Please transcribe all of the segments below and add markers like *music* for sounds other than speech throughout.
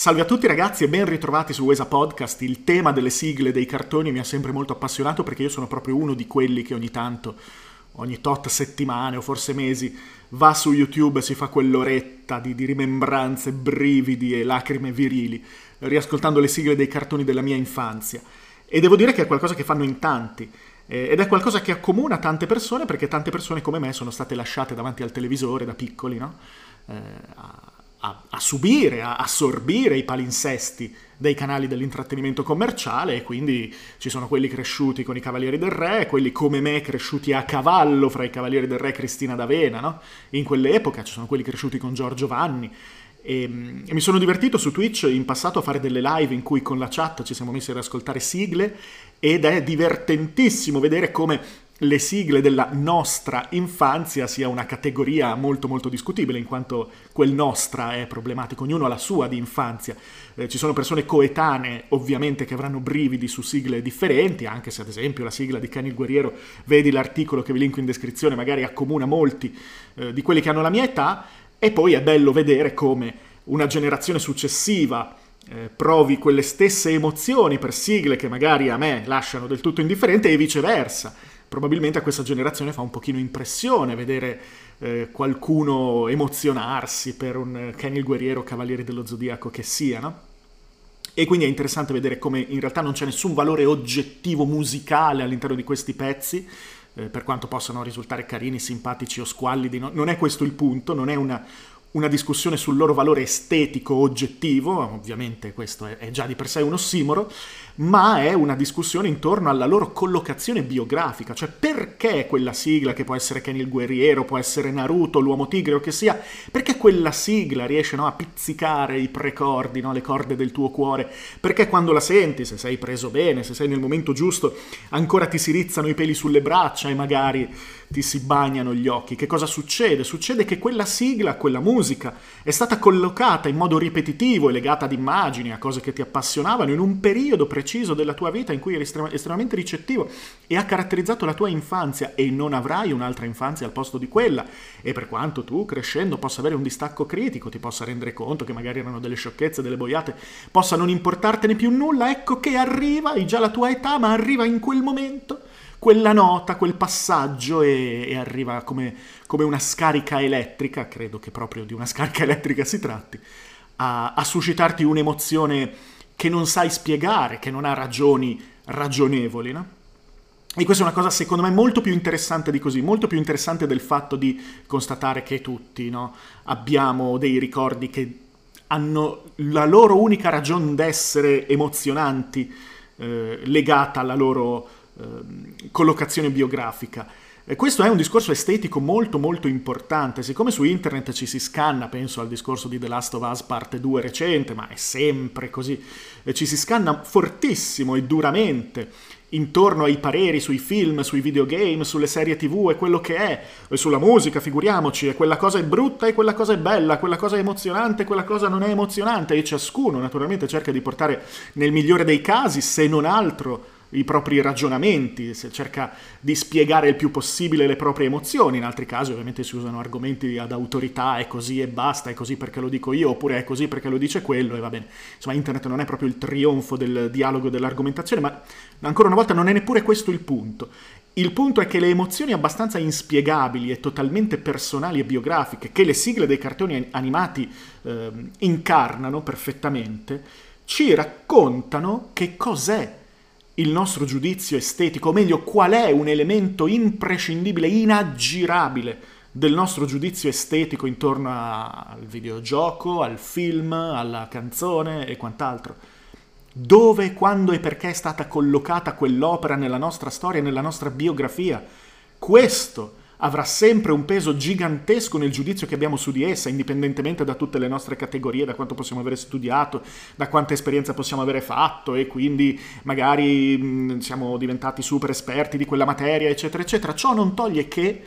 Salve a tutti ragazzi e ben ritrovati su Wesa Podcast. Il tema delle sigle dei cartoni mi ha sempre molto appassionato perché io sono proprio uno di quelli che ogni tanto, ogni tot settimane o forse mesi, va su YouTube e si fa quell'oretta di, di rimembranze, brividi e lacrime virili, riascoltando le sigle dei cartoni della mia infanzia. E devo dire che è qualcosa che fanno in tanti. Eh, ed è qualcosa che accomuna tante persone perché tante persone come me sono state lasciate davanti al televisore da piccoli, no? Eh, a a, subire, a assorbire i palinsesti dei canali dell'intrattenimento commerciale e quindi ci sono quelli cresciuti con i Cavalieri del Re, quelli come me cresciuti a cavallo fra i Cavalieri del Re e Cristina d'Avena, no? In quell'epoca ci sono quelli cresciuti con Giorgio Vanni. E, e, mi sono divertito su Twitch in passato a fare delle live in cui con la chat ci siamo messi ad ascoltare sigle ed è divertentissimo vedere come le sigle della nostra infanzia sia una categoria molto molto discutibile in quanto quel nostra è problematico, ognuno ha la sua di infanzia. Eh, ci sono persone coetanee ovviamente che avranno brividi su sigle differenti, anche se ad esempio la sigla di Cani il Guerriero, vedi l'articolo che vi linko in descrizione, magari accomuna molti eh, di quelli che hanno la mia età e poi è bello vedere come una generazione successiva eh, provi quelle stesse emozioni per sigle che magari a me lasciano del tutto indifferente e viceversa probabilmente a questa generazione fa un pochino impressione vedere eh, qualcuno emozionarsi per un Kenny il guerriero cavaliere dello zodiaco che sia, no? E quindi è interessante vedere come in realtà non c'è nessun valore oggettivo musicale all'interno di questi pezzi, eh, per quanto possano risultare carini, simpatici o squallidi, no? non è questo il punto, non è una, una discussione sul loro valore estetico oggettivo, ovviamente questo è, già di per sé un ossimoro, ma è una discussione intorno alla loro collocazione biografica, cioè perché quella sigla, che può essere Kenny il guerriero, può essere Naruto, l'uomo tigre o che sia, perché quella sigla riesce no, a pizzicare i precordi, no, le corde del tuo cuore, perché quando la senti, se sei preso bene, se sei nel momento giusto, ancora ti si rizzano i peli sulle braccia e magari ti si bagnano gli occhi. Che cosa succede? Succede che quella sigla, quella musica, è stata collocata in modo ripetitivo e legata ad immagini, a cose che ti appassionavano, in un periodo preciso della tua vita in cui eri estrem- estremamente ricettivo e ha caratterizzato la tua infanzia e non avrai un'altra infanzia al posto di quella. E per quanto tu, crescendo, possa avere un distacco critico, ti possa rendere conto che magari erano delle sciocchezze, delle boiate, possa non importartene più nulla, ecco che arriva, hai già la tua età, ma arriva in quel momento quella nota, quel passaggio e, e arriva come, come, una scarica elettrica, credo che proprio di una scarica *laughs* elettrica si tratti, a, a suscitarti un'emozione che non sai spiegare, che non ha ragioni ragionevoli, no? E questa è una cosa secondo me molto più interessante di così, molto più interessante del fatto di constatare che tutti no, abbiamo dei ricordi che hanno la loro unica ragione d'essere emozionanti eh, legata alla loro collocazione biografica. E questo è un discorso estetico molto molto importante, siccome su internet ci si scanna, penso al discorso di The Last of Us parte 2 recente, ma è sempre così, ci si scanna fortissimo e duramente intorno ai pareri sui film, sui videogame, sulle serie tv e quello che è, e sulla musica, figuriamoci, e quella cosa è brutta e quella cosa è bella, quella cosa è emozionante e quella cosa non è emozionante, e ciascuno naturalmente cerca di portare nel migliore dei casi, se non altro, i propri ragionamenti, cerca di spiegare il più possibile le proprie emozioni, in altri casi ovviamente si usano argomenti ad autorità, è così e basta, è così perché lo dico io, oppure è così perché lo dice quello, e va bene. Insomma, internet non è proprio il trionfo del dialogo e dell'argomentazione, ma ancora una volta non è neppure questo il punto. Il punto è che le emozioni abbastanza inspiegabili e totalmente personali e biografiche che le sigle dei cartoni animati eh, incarnano perfettamente, ci raccontano che cos'è il nostro giudizio estetico, o meglio, qual è un elemento imprescindibile, inaggirabile del nostro giudizio estetico intorno al videogioco, al film, alla canzone e quant'altro. Dove, quando e perché è stata collocata quell'opera nella nostra storia, nella nostra biografia? Questo avrà sempre un peso gigantesco nel giudizio che abbiamo su di essa, indipendentemente da tutte le nostre categorie, da quanto possiamo avere studiato, da quanta esperienza possiamo avere fatto e quindi magari mh, siamo diventati super esperti di quella materia, eccetera, eccetera. Ciò non toglie che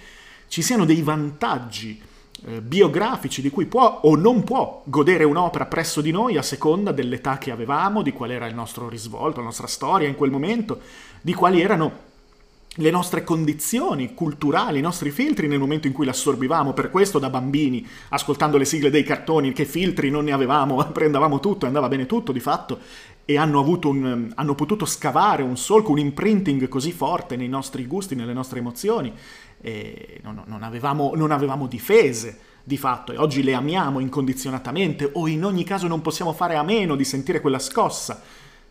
ci siano dei vantaggi eh, biografici di cui può o non può godere un'opera presso di noi a seconda dell'età che avevamo, di qual era il nostro risvolto, la nostra storia in quel momento, di quali erano le nostre condizioni culturali, i nostri filtri nel momento in cui l'assorbivamo. Per questo da bambini, ascoltando le sigle dei cartoni, che filtri non ne avevamo, *laughs* prendavamo tutto, andava bene tutto di fatto, e hanno, un, hanno potuto scavare un solco, un imprinting così forte nei nostri gusti, nelle nostre emozioni, non, non, avevamo, non avevamo difese di fatto e oggi le amiamo incondizionatamente o in ogni caso non possiamo fare a meno di sentire quella scossa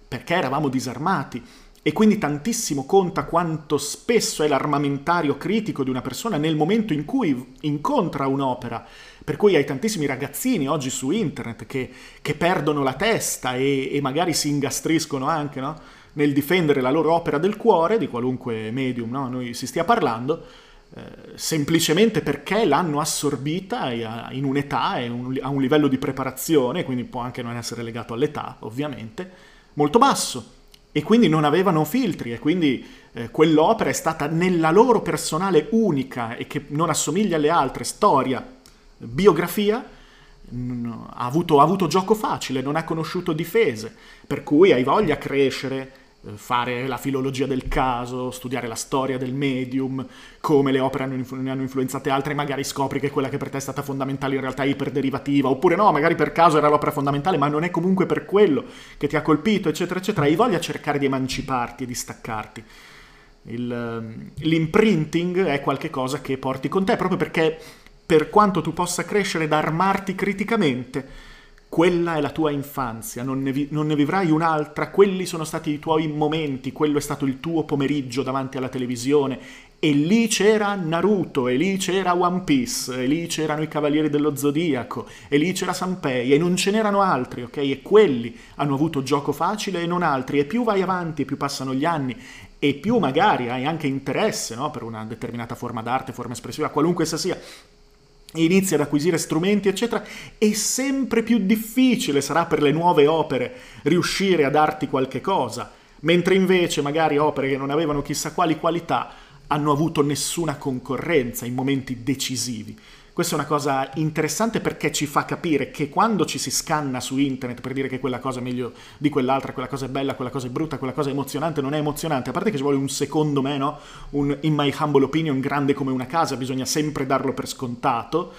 perché eravamo disarmati e quindi tantissimo conta quanto spesso è l'armamentario critico di una persona nel momento in cui incontra un'opera. Per cui hai tantissimi ragazzini oggi su internet che, che perdono la testa e, e, magari si ingastriscono anche no? nel difendere la loro opera del cuore, di qualunque medium no? noi si stia parlando, eh, semplicemente perché l'hanno assorbita in un'età e un, a un livello di preparazione, quindi può anche non essere legato all'età, ovviamente, molto basso e quindi non avevano filtri e quindi eh, quell'opera è stata nella loro personale unica e che non assomiglia alle altre, storia, biografia, ha avuto, ha avuto gioco facile, non ha conosciuto difese, per cui hai voglia crescere, eh, fare la filologia del caso, studiare la storia del medium, come le opere hanno influ- hanno influenzate altre, magari scopri che quella che per te è stata fondamentale in realtà è iperderivativa, oppure no, magari per caso era l'opera fondamentale, ma non è comunque per quello che ti ha colpito, eccetera, eccetera. Hai voglia cercare di emanciparti e di staccarti. Il, ehm, l'imprinting è qualcosa che porti con te, proprio perché per quanto tu possa crescere ed armarti criticamente, quella è la tua infanzia, non ne, vi- non ne, vivrai un'altra, quelli sono stati i tuoi momenti, quello è stato il tuo pomeriggio davanti alla televisione e lì c'era Naruto, e lì c'era One Piece, e lì c'erano i Cavalieri dello Zodiaco, e lì c'era Sanpei, e non ce n'erano altri, ok? E quelli hanno avuto gioco facile e non altri, e più vai avanti, più passano gli anni, e più magari hai anche interesse no? per una determinata forma d'arte, forma espressiva, qualunque essa sia, inizi ad acquisire strumenti, eccetera, e sempre più difficile sarà per le nuove opere riuscire a darti qualche cosa, mentre invece magari opere che non avevano chissà quali qualità hanno avuto nessuna concorrenza in momenti decisivi. Questa è una cosa interessante perché ci fa capire che quando ci si scanna su internet per dire che quella cosa è meglio di quell'altra, quella cosa è bella, quella cosa è brutta, quella cosa è emozionante, non è emozionante, a parte che ci vuole un secondo me? Un in my humble opinion grande come una casa, bisogna sempre darlo per scontato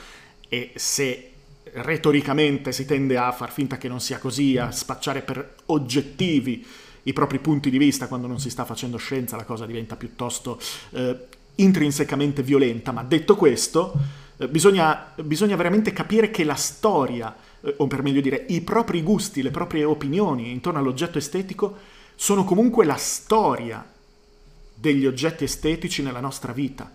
e se retoricamente si tende a far finta che non sia così, a spacciare per oggettivi i propri punti di vista quando non si sta facendo scienza, la cosa diventa piuttosto eh, intrinsecamente violenta. Ma detto questo, bisogna, bisogna, veramente capire che la storia, eh, o per meglio dire, i propri gusti, le proprie opinioni intorno all'oggetto estetico sono comunque la storia degli oggetti estetici nella nostra vita.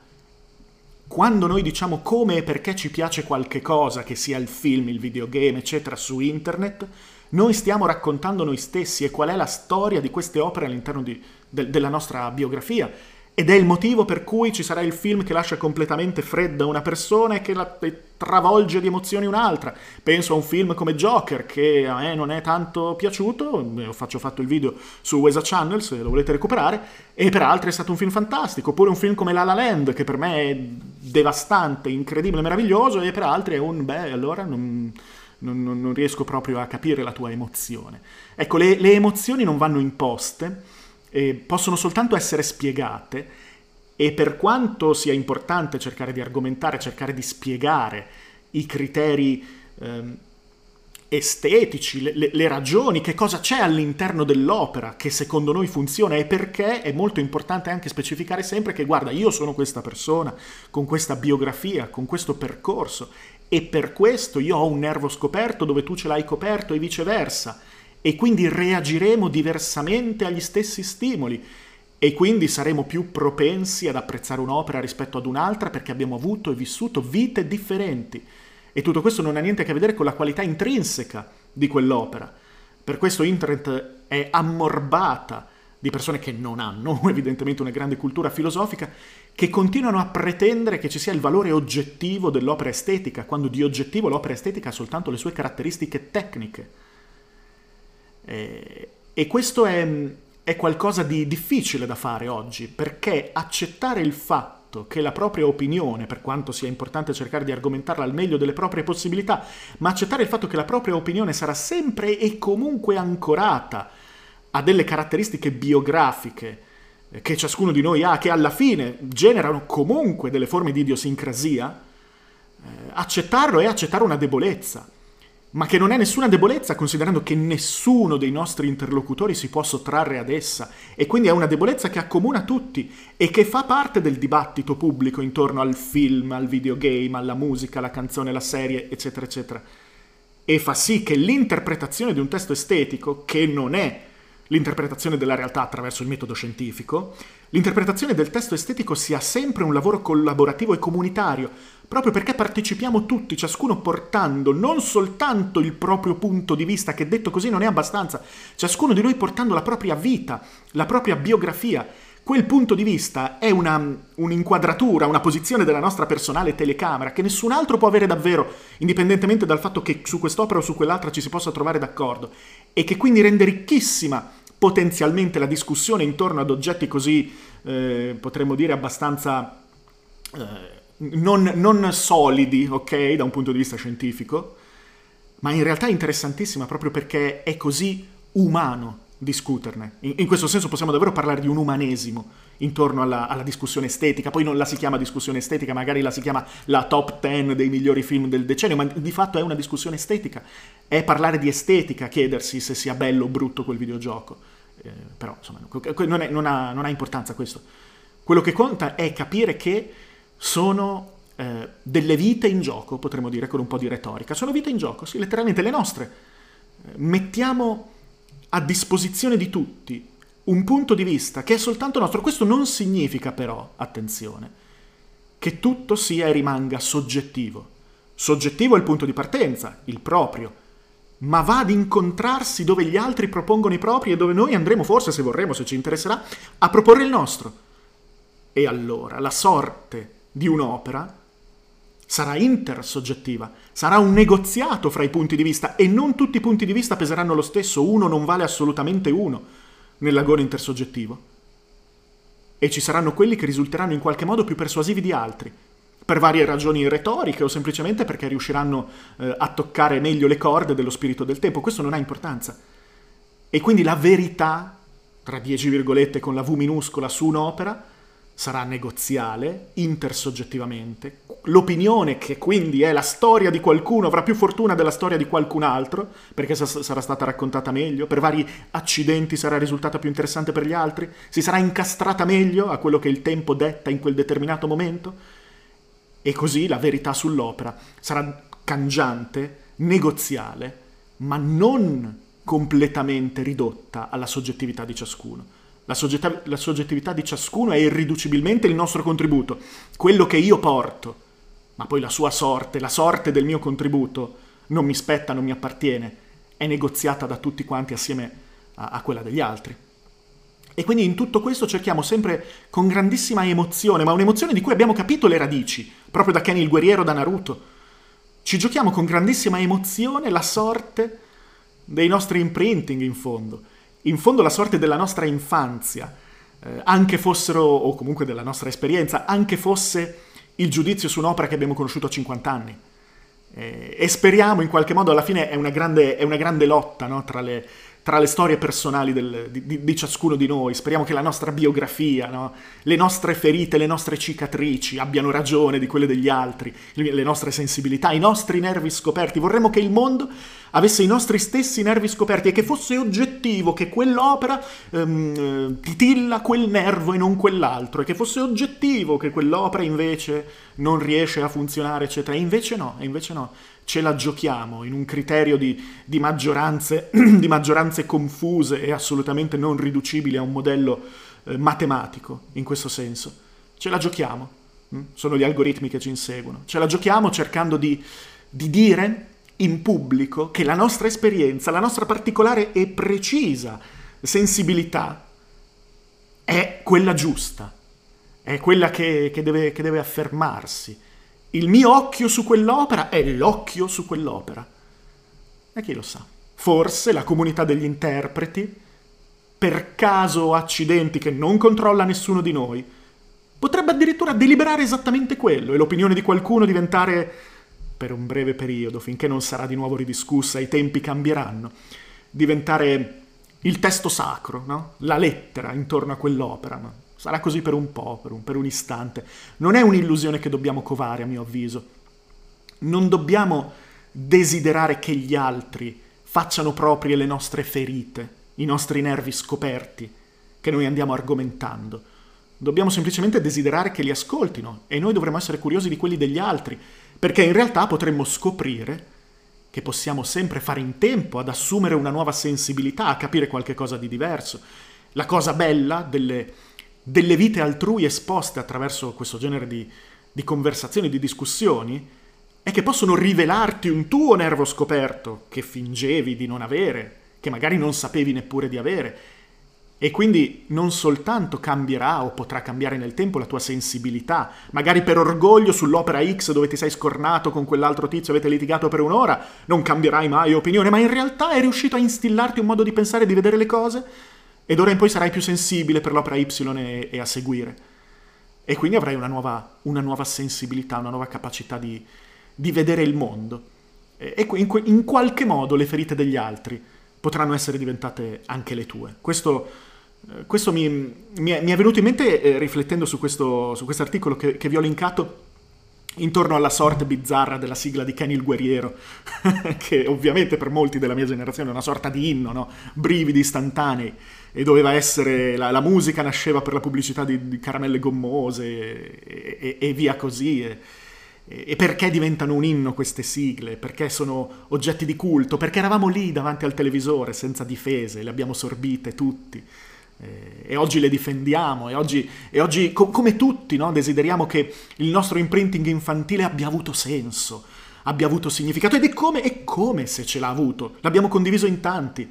Quando noi diciamo come e perché ci piace qualche cosa, che sia il film, il videogame, eccetera, su internet, noi stiamo raccontando noi stessi e qual è la storia di queste opere all'interno di, de, della nostra biografia ed è il motivo per cui ci sarà il film che lascia completamente fredda una persona e che la travolge di emozioni un'altra. Penso a un film come Joker che a me non è tanto piaciuto, ho fatto il video su Wesa Channel se lo volete recuperare, e per altri è stato un film fantastico. Oppure un film come La La Land che per me è devastante, incredibile, meraviglioso e per altri è un beh, allora non... Non, non, non riesco proprio a capire la tua emozione. Ecco, le, le emozioni non vanno imposte, eh, possono soltanto essere spiegate e per quanto sia importante cercare di argomentare, cercare di spiegare i criteri ehm, estetici, le, le, le, ragioni, che cosa c'è all'interno dell'opera che secondo noi funziona e perché è molto importante anche specificare sempre che guarda, io sono questa persona con questa biografia, con questo percorso e per questo io ho un nervo scoperto dove tu ce l'hai coperto e viceversa e quindi reagiremo diversamente agli stessi stimoli e quindi saremo più propensi ad apprezzare un'opera rispetto ad un'altra perché abbiamo avuto e vissuto vite differenti. E tutto questo non ha niente a che vedere con la qualità intrinseca di quell'opera. Per questo internet è ammorbata di persone che non hanno *laughs* evidentemente una grande cultura filosofica, che continuano a pretendere che ci sia il valore oggettivo dell'opera estetica, quando di oggettivo l'opera estetica ha soltanto le sue caratteristiche tecniche. Eh, e questo è, è qualcosa di difficile da fare oggi, perché accettare il fatto che la propria opinione, per quanto sia importante cercare di argomentarla al meglio delle proprie possibilità, ma accettare il fatto che la propria opinione sarà sempre e comunque ancorata a delle caratteristiche biografiche eh, che ciascuno di noi ha, che alla fine generano comunque delle forme di idiosincrasia, eh, accettarlo è accettare una debolezza ma che non è nessuna debolezza considerando che nessuno dei nostri interlocutori si può sottrarre ad essa e quindi è una debolezza che accomuna tutti e che fa parte del dibattito pubblico intorno al film, al videogame, alla musica, alla canzone, alla serie, eccetera, eccetera. E fa sì che l'interpretazione di un testo estetico, che non è l'interpretazione della realtà attraverso il metodo scientifico, l'interpretazione del testo estetico sia sempre un lavoro collaborativo e comunitario, proprio perché partecipiamo tutti, ciascuno portando non soltanto il proprio punto di vista, che detto così non è abbastanza, ciascuno di noi portando la propria vita, la propria biografia. Quel punto di vista è una, un'inquadratura, una posizione della nostra personale telecamera che nessun altro può avere davvero, indipendentemente dal fatto che su quest'opera o su quell'altra ci si possa trovare d'accordo, e che quindi rende ricchissima potenzialmente la discussione intorno ad oggetti così, eh, potremmo dire, abbastanza... Eh, non, non solidi, ok, da un punto di vista scientifico, ma in realtà è interessantissima proprio perché è così umano discuterne. In, in, questo senso possiamo davvero parlare di un umanesimo intorno alla, alla, discussione estetica. Poi non la si chiama discussione estetica, magari la si chiama la top 10 dei migliori film del decennio, ma di fatto è una discussione estetica. È parlare di estetica, chiedersi se sia bello o brutto quel videogioco. Eh, però insomma, non, è, non, ha, non ha importanza questo. Quello che conta è capire che sono eh, delle vite in gioco, potremmo dire con un po' di retorica. Sono vite in gioco, sì, letteralmente le nostre. Eh, mettiamo a disposizione di tutti un punto di vista che è soltanto nostro. Questo non significa però, attenzione, che tutto sia e rimanga soggettivo. Soggettivo è il punto di partenza, il proprio, ma va ad incontrarsi dove gli altri propongono i propri e dove noi andremo forse, se vorremmo, se ci interesserà, a proporre il nostro. E allora la sorte di un'opera sarà intersoggettiva, sarà un negoziato fra i punti di vista e non tutti i punti di vista peseranno lo stesso, uno non vale assolutamente uno nell'agone intersoggettivo. E ci saranno quelli che risulteranno in qualche modo più persuasivi di altri, per varie ragioni retoriche o semplicemente perché riusciranno eh, a toccare meglio le corde dello spirito del tempo. Questo non ha importanza. E quindi la verità, tra dieci virgolette con la V minuscola, su un'opera, sarà negoziale, intersoggettivamente. L'opinione, che quindi è la storia di qualcuno, avrà più fortuna della storia di qualcun altro, perché sarà stata raccontata meglio, per vari accidenti sarà risultata più interessante per gli altri, si sarà incastrata meglio a quello che il tempo detta in quel determinato momento, e così la verità sull'opera sarà cangiante, negoziale, ma non completamente ridotta alla soggettività di ciascuno. La, soggetta- la soggettività di ciascuno è irriducibilmente il nostro contributo, quello che io porto, ma poi la sua sorte, la sorte del mio contributo non mi spetta, non mi appartiene, è negoziata da tutti quanti assieme a, a quella degli altri. E quindi in tutto questo cerchiamo sempre con grandissima emozione, ma un'emozione di cui abbiamo capito le radici, proprio da Kenny il guerriero da Naruto. Ci giochiamo con grandissima emozione la sorte dei nostri imprinting in fondo in fondo la sorte della nostra infanzia, eh, anche fossero, o comunque della nostra esperienza, anche fosse il giudizio su un'opera che abbiamo conosciuto a 50 anni. Eh, e speriamo in qualche modo, alla fine è una grande, è una grande lotta no? tra le tra le storie personali del, di, di, ciascuno di noi. Speriamo che la nostra biografia, no? le nostre ferite, le nostre cicatrici abbiano ragione di quelle degli altri, le nostre sensibilità, i nostri nervi scoperti. Vorremmo che il mondo avesse i nostri stessi nervi scoperti e che fosse oggettivo che quell'opera ehm, titilla quel nervo e non quell'altro, e che fosse oggettivo che quell'opera invece non riesce a funzionare, eccetera. E invece no, e invece no ce la giochiamo in un criterio di, di, maggioranze, *clears throat* di maggioranze, confuse e assolutamente non riducibili a un modello eh, matematico in questo senso. Ce la giochiamo, hm? sono gli algoritmi che ci inseguono. Ce la giochiamo cercando di, di dire in pubblico che la nostra esperienza, la nostra particolare e precisa sensibilità è quella giusta, è quella che, che, deve, che deve affermarsi il mio occhio su quell'opera è l'occhio su quell'opera. E chi lo sa? Forse la comunità degli interpreti, per caso o accidenti che non controlla nessuno di noi, potrebbe addirittura deliberare esattamente quello e l'opinione di qualcuno diventare, per un breve periodo, finché non sarà di nuovo ridiscussa, i tempi cambieranno, diventare il testo sacro, no? la lettera intorno a quell'opera. No? Sarà così per un po', per un, per un istante. Non è un'illusione che dobbiamo covare, a mio avviso. Non dobbiamo desiderare che gli altri facciano proprie le nostre ferite, i nostri nervi scoperti, che noi andiamo argomentando. Dobbiamo semplicemente desiderare che li ascoltino e noi dovremmo essere curiosi di quelli degli altri, perché in realtà potremmo scoprire che possiamo sempre fare in tempo ad assumere una nuova sensibilità, a capire qualche cosa di diverso. La cosa bella delle, delle vite altrui esposte attraverso questo genere di, di conversazioni, di discussioni, è che possono rivelarti un tuo nervo scoperto che fingevi di non avere, che magari non sapevi neppure di avere, e quindi non soltanto cambierà o potrà cambiare nel tempo la tua sensibilità, magari per orgoglio sull'opera X dove ti sei scornato con quell'altro tizio, avete litigato per un'ora, non cambierai mai opinione, ma in realtà è riuscito a instillarti un modo di pensare e di vedere le cose e d'ora in poi sarai più sensibile per l'opera Y e, e a seguire. E quindi avrai una nuova, una nuova, sensibilità, una nuova capacità di, di vedere il mondo. E, e in, in qualche modo le ferite degli altri potranno essere diventate anche le tue. Questo eh, questo mi, mi, è, mi, è, venuto in mente eh, riflettendo su questo su articolo che, che, vi ho linkato intorno alla sorte bizzarra della sigla di Kenny il Guerriero, *laughs* che ovviamente per molti della mia generazione è una sorta di inno, no? brividi istantanei, e doveva essere, la, la, musica nasceva per la pubblicità di, di caramelle gommose e, e, e via così. E, e perché diventano un inno queste sigle? Perché sono oggetti di culto? Perché eravamo lì davanti al televisore senza difese, le abbiamo sorbite tutti eh, e oggi le difendiamo e oggi, e oggi co- come tutti no, desideriamo che il nostro imprinting infantile abbia avuto senso, abbia avuto significato ed è come, è come se ce l'ha avuto, l'abbiamo condiviso in tanti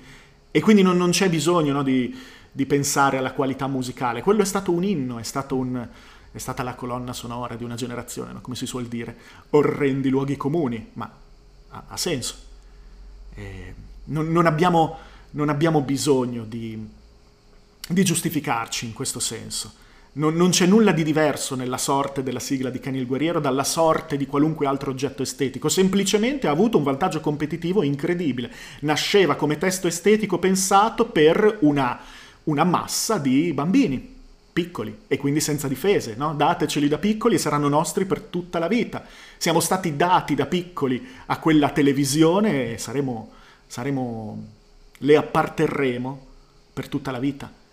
e quindi non, non c'è bisogno no, di, di, pensare alla qualità musicale, quello è stato un inno, è, stato un, è stata la colonna sonora di una generazione, no, come si suol dire, orrendi luoghi comuni, ma ha, ha senso. Eh, non, non, abbiamo, non abbiamo bisogno di di giustificarci in questo senso. Non, non, c'è nulla di diverso nella sorte della sigla di Kenny il Guerriero dalla sorte di qualunque altro oggetto estetico, semplicemente ha avuto un vantaggio competitivo incredibile. Nasceva come testo estetico pensato per una, una massa di bambini piccoli e quindi senza difese, no? Dateceli da piccoli e saranno nostri per tutta la vita. Siamo stati dati da piccoli a quella televisione e saremo, saremo le apparterremo per tutta la vita.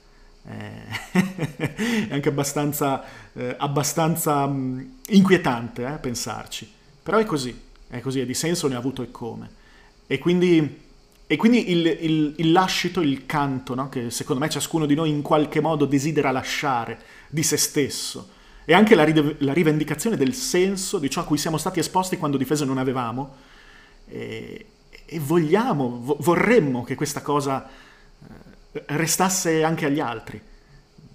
Eh, *laughs* è anche abbastanza, eh, abbastanza mh, mm, inquietante eh, pensarci. Però è così, è così, è di senso ne ha avuto e come. E quindi, e quindi il, il, il, lascito, il canto, no? che secondo me ciascuno di noi in qualche modo desidera lasciare di se stesso, e anche la, la rivendicazione del senso di ciò a cui siamo stati esposti quando difese non avevamo, e, e vogliamo, vo- vorremmo che questa cosa restasse anche agli altri.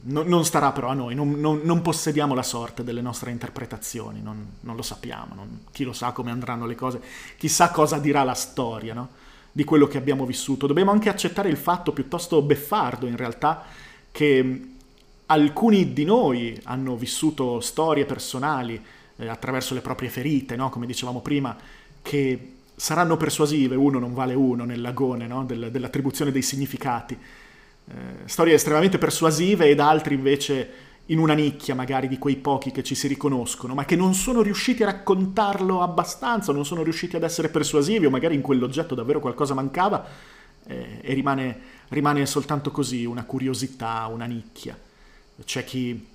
No, non starà però a noi, non, non, non, possediamo la sorte delle nostre interpretazioni, non, non lo sappiamo, chi lo sa come andranno le cose, chissà cosa dirà la storia no? di quello che abbiamo vissuto. Dobbiamo anche accettare il fatto piuttosto beffardo in realtà che alcuni di noi hanno vissuto storie personali eh, attraverso le proprie ferite, no? come dicevamo prima, che saranno persuasive, uno non vale uno nell'agone no? Del, dell'attribuzione dei significati eh, storie estremamente persuasive ed altri invece in una nicchia magari di quei pochi che ci si riconoscono, ma che non sono riusciti a raccontarlo abbastanza, non sono riusciti ad essere persuasivi o magari in quell'oggetto davvero qualcosa mancava eh, e rimane, rimane, soltanto così una curiosità, una nicchia. C'è chi,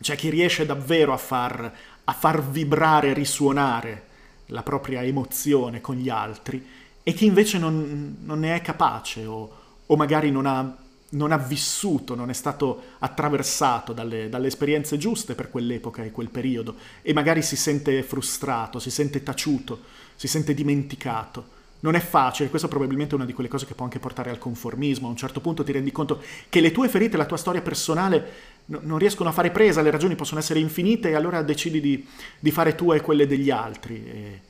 c'è chi riesce davvero a far, a far vibrare, risuonare la propria emozione con gli altri e chi invece non, non ne è capace o, o magari non ha non ha vissuto, non è stato attraversato dalle, dalle, esperienze giuste per quell'epoca e quel periodo e magari si sente frustrato, si sente taciuto, si sente dimenticato. Non è facile, questa probabilmente è una di quelle cose che può anche portare al conformismo. A un certo punto ti rendi conto che le tue ferite, la tua storia personale no, non riescono a fare presa, le ragioni possono essere infinite e allora decidi di, di fare tue e quelle degli altri. E,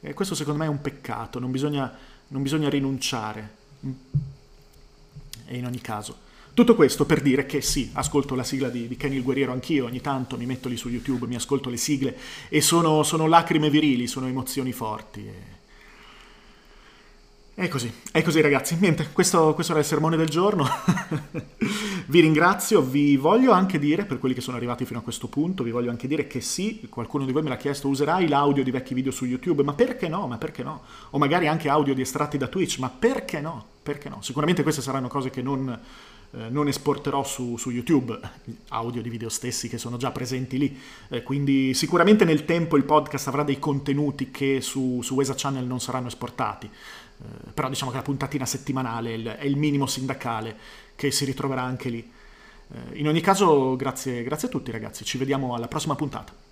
e questo secondo me è un peccato, non bisogna, non bisogna rinunciare e in ogni caso. Tutto questo per dire che sì, ascolto la sigla di, di Kenny il Guerriero anch'io, ogni tanto mi metto lì su YouTube, mi ascolto le sigle e sono, sono lacrime virili, sono emozioni forti. E... È così, è così ragazzi. Niente, questo, questo era il sermone del giorno. *laughs* vi ringrazio, vi voglio anche dire, per quelli che sono arrivati fino a questo punto, vi voglio anche dire che sì, qualcuno di voi me l'ha chiesto, userai l'audio di vecchi video su YouTube, ma perché no? Ma perché no? O magari anche audio di estratti da Twitch, ma perché no? Perché no? Sicuramente queste saranno cose che non, eh, non esporterò su, su, YouTube, audio di video stessi che sono già presenti lì, eh, quindi sicuramente nel tempo il podcast avrà dei contenuti che su, su Wesa Channel non saranno esportati. Eh, però diciamo che la puntatina settimanale è il, è il, minimo sindacale che si ritroverà anche lì. Eh, in ogni caso, grazie, grazie a tutti ragazzi, ci vediamo alla prossima puntata.